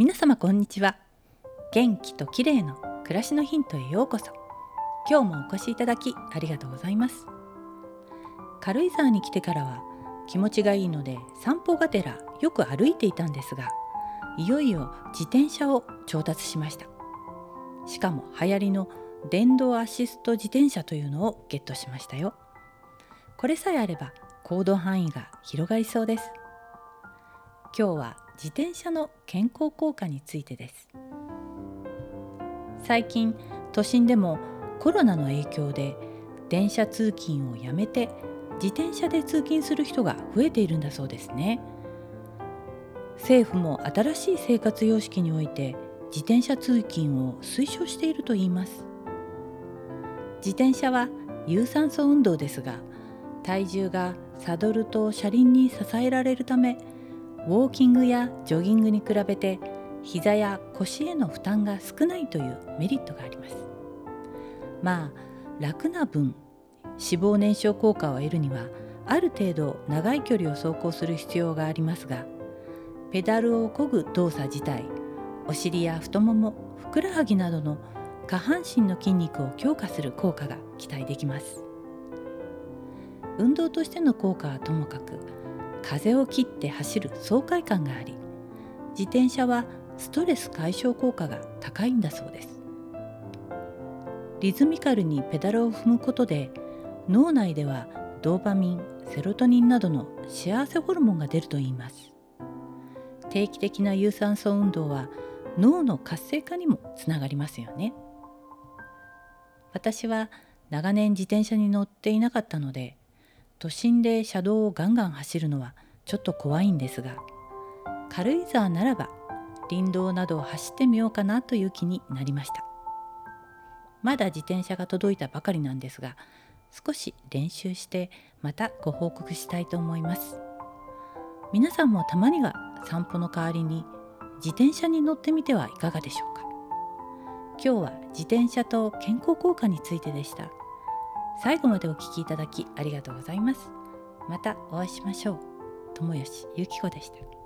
皆様こんにちは。元気と綺麗の暮らしのヒントへようこそ。今日もお越しいただきありがとうございます。軽井沢に来てからは気持ちがいいので散歩がてらよく歩いていたんですがいよいよ自転車を調達しました。しかも流行りの電動アシスト自転車というのをゲットしましたよ。これさえあれば行動範囲が広がりそうです。今日は自転車の健康効果についてです。最近都心でもコロナの影響で電車通勤をやめて自転車で通勤する人が増えているんだそうですね。政府も新しい生活様式において自転車通勤を推奨しているといいます。自転車は有酸素運動ですが体重がサドルと車輪に支えられるためウォーキングやジョギングに比べて膝や腰への負担が少ないというメリットがあります。まあ楽な分脂肪燃焼効果を得るにはある程度長い距離を走行する必要がありますがペダルを漕ぐ動作自体お尻や太ももふくらはぎなどの下半身の筋肉を強化する効果が期待できます。運動としての効果はともかく風を切って走る爽快感があり自転車はストレス解消効果が高いんだそうです。リズミカルにペダルを踏むことで脳内ではドーパミンセロトニンなどの幸せホルモンが出るといいます。定期的な有酸素運動は脳の活性化にもつながりますよね。私は長年自転車に乗っていなかったので都心で車道をガンガン走るのはちょっと怖いんですが軽井沢ならば林道などを走ってみようかなという気になりました。まだ自転車が届いたばかりなんですが少し練習してまたご報告したいと思います。皆さんもたまには散歩の代わりに自転車に乗ってみてはいかがでしょうか。今日は自転車と健康効果についてでした。最後までお聴きいただきありがとうございます。またお会いしましょう。友吉ゆき子でした。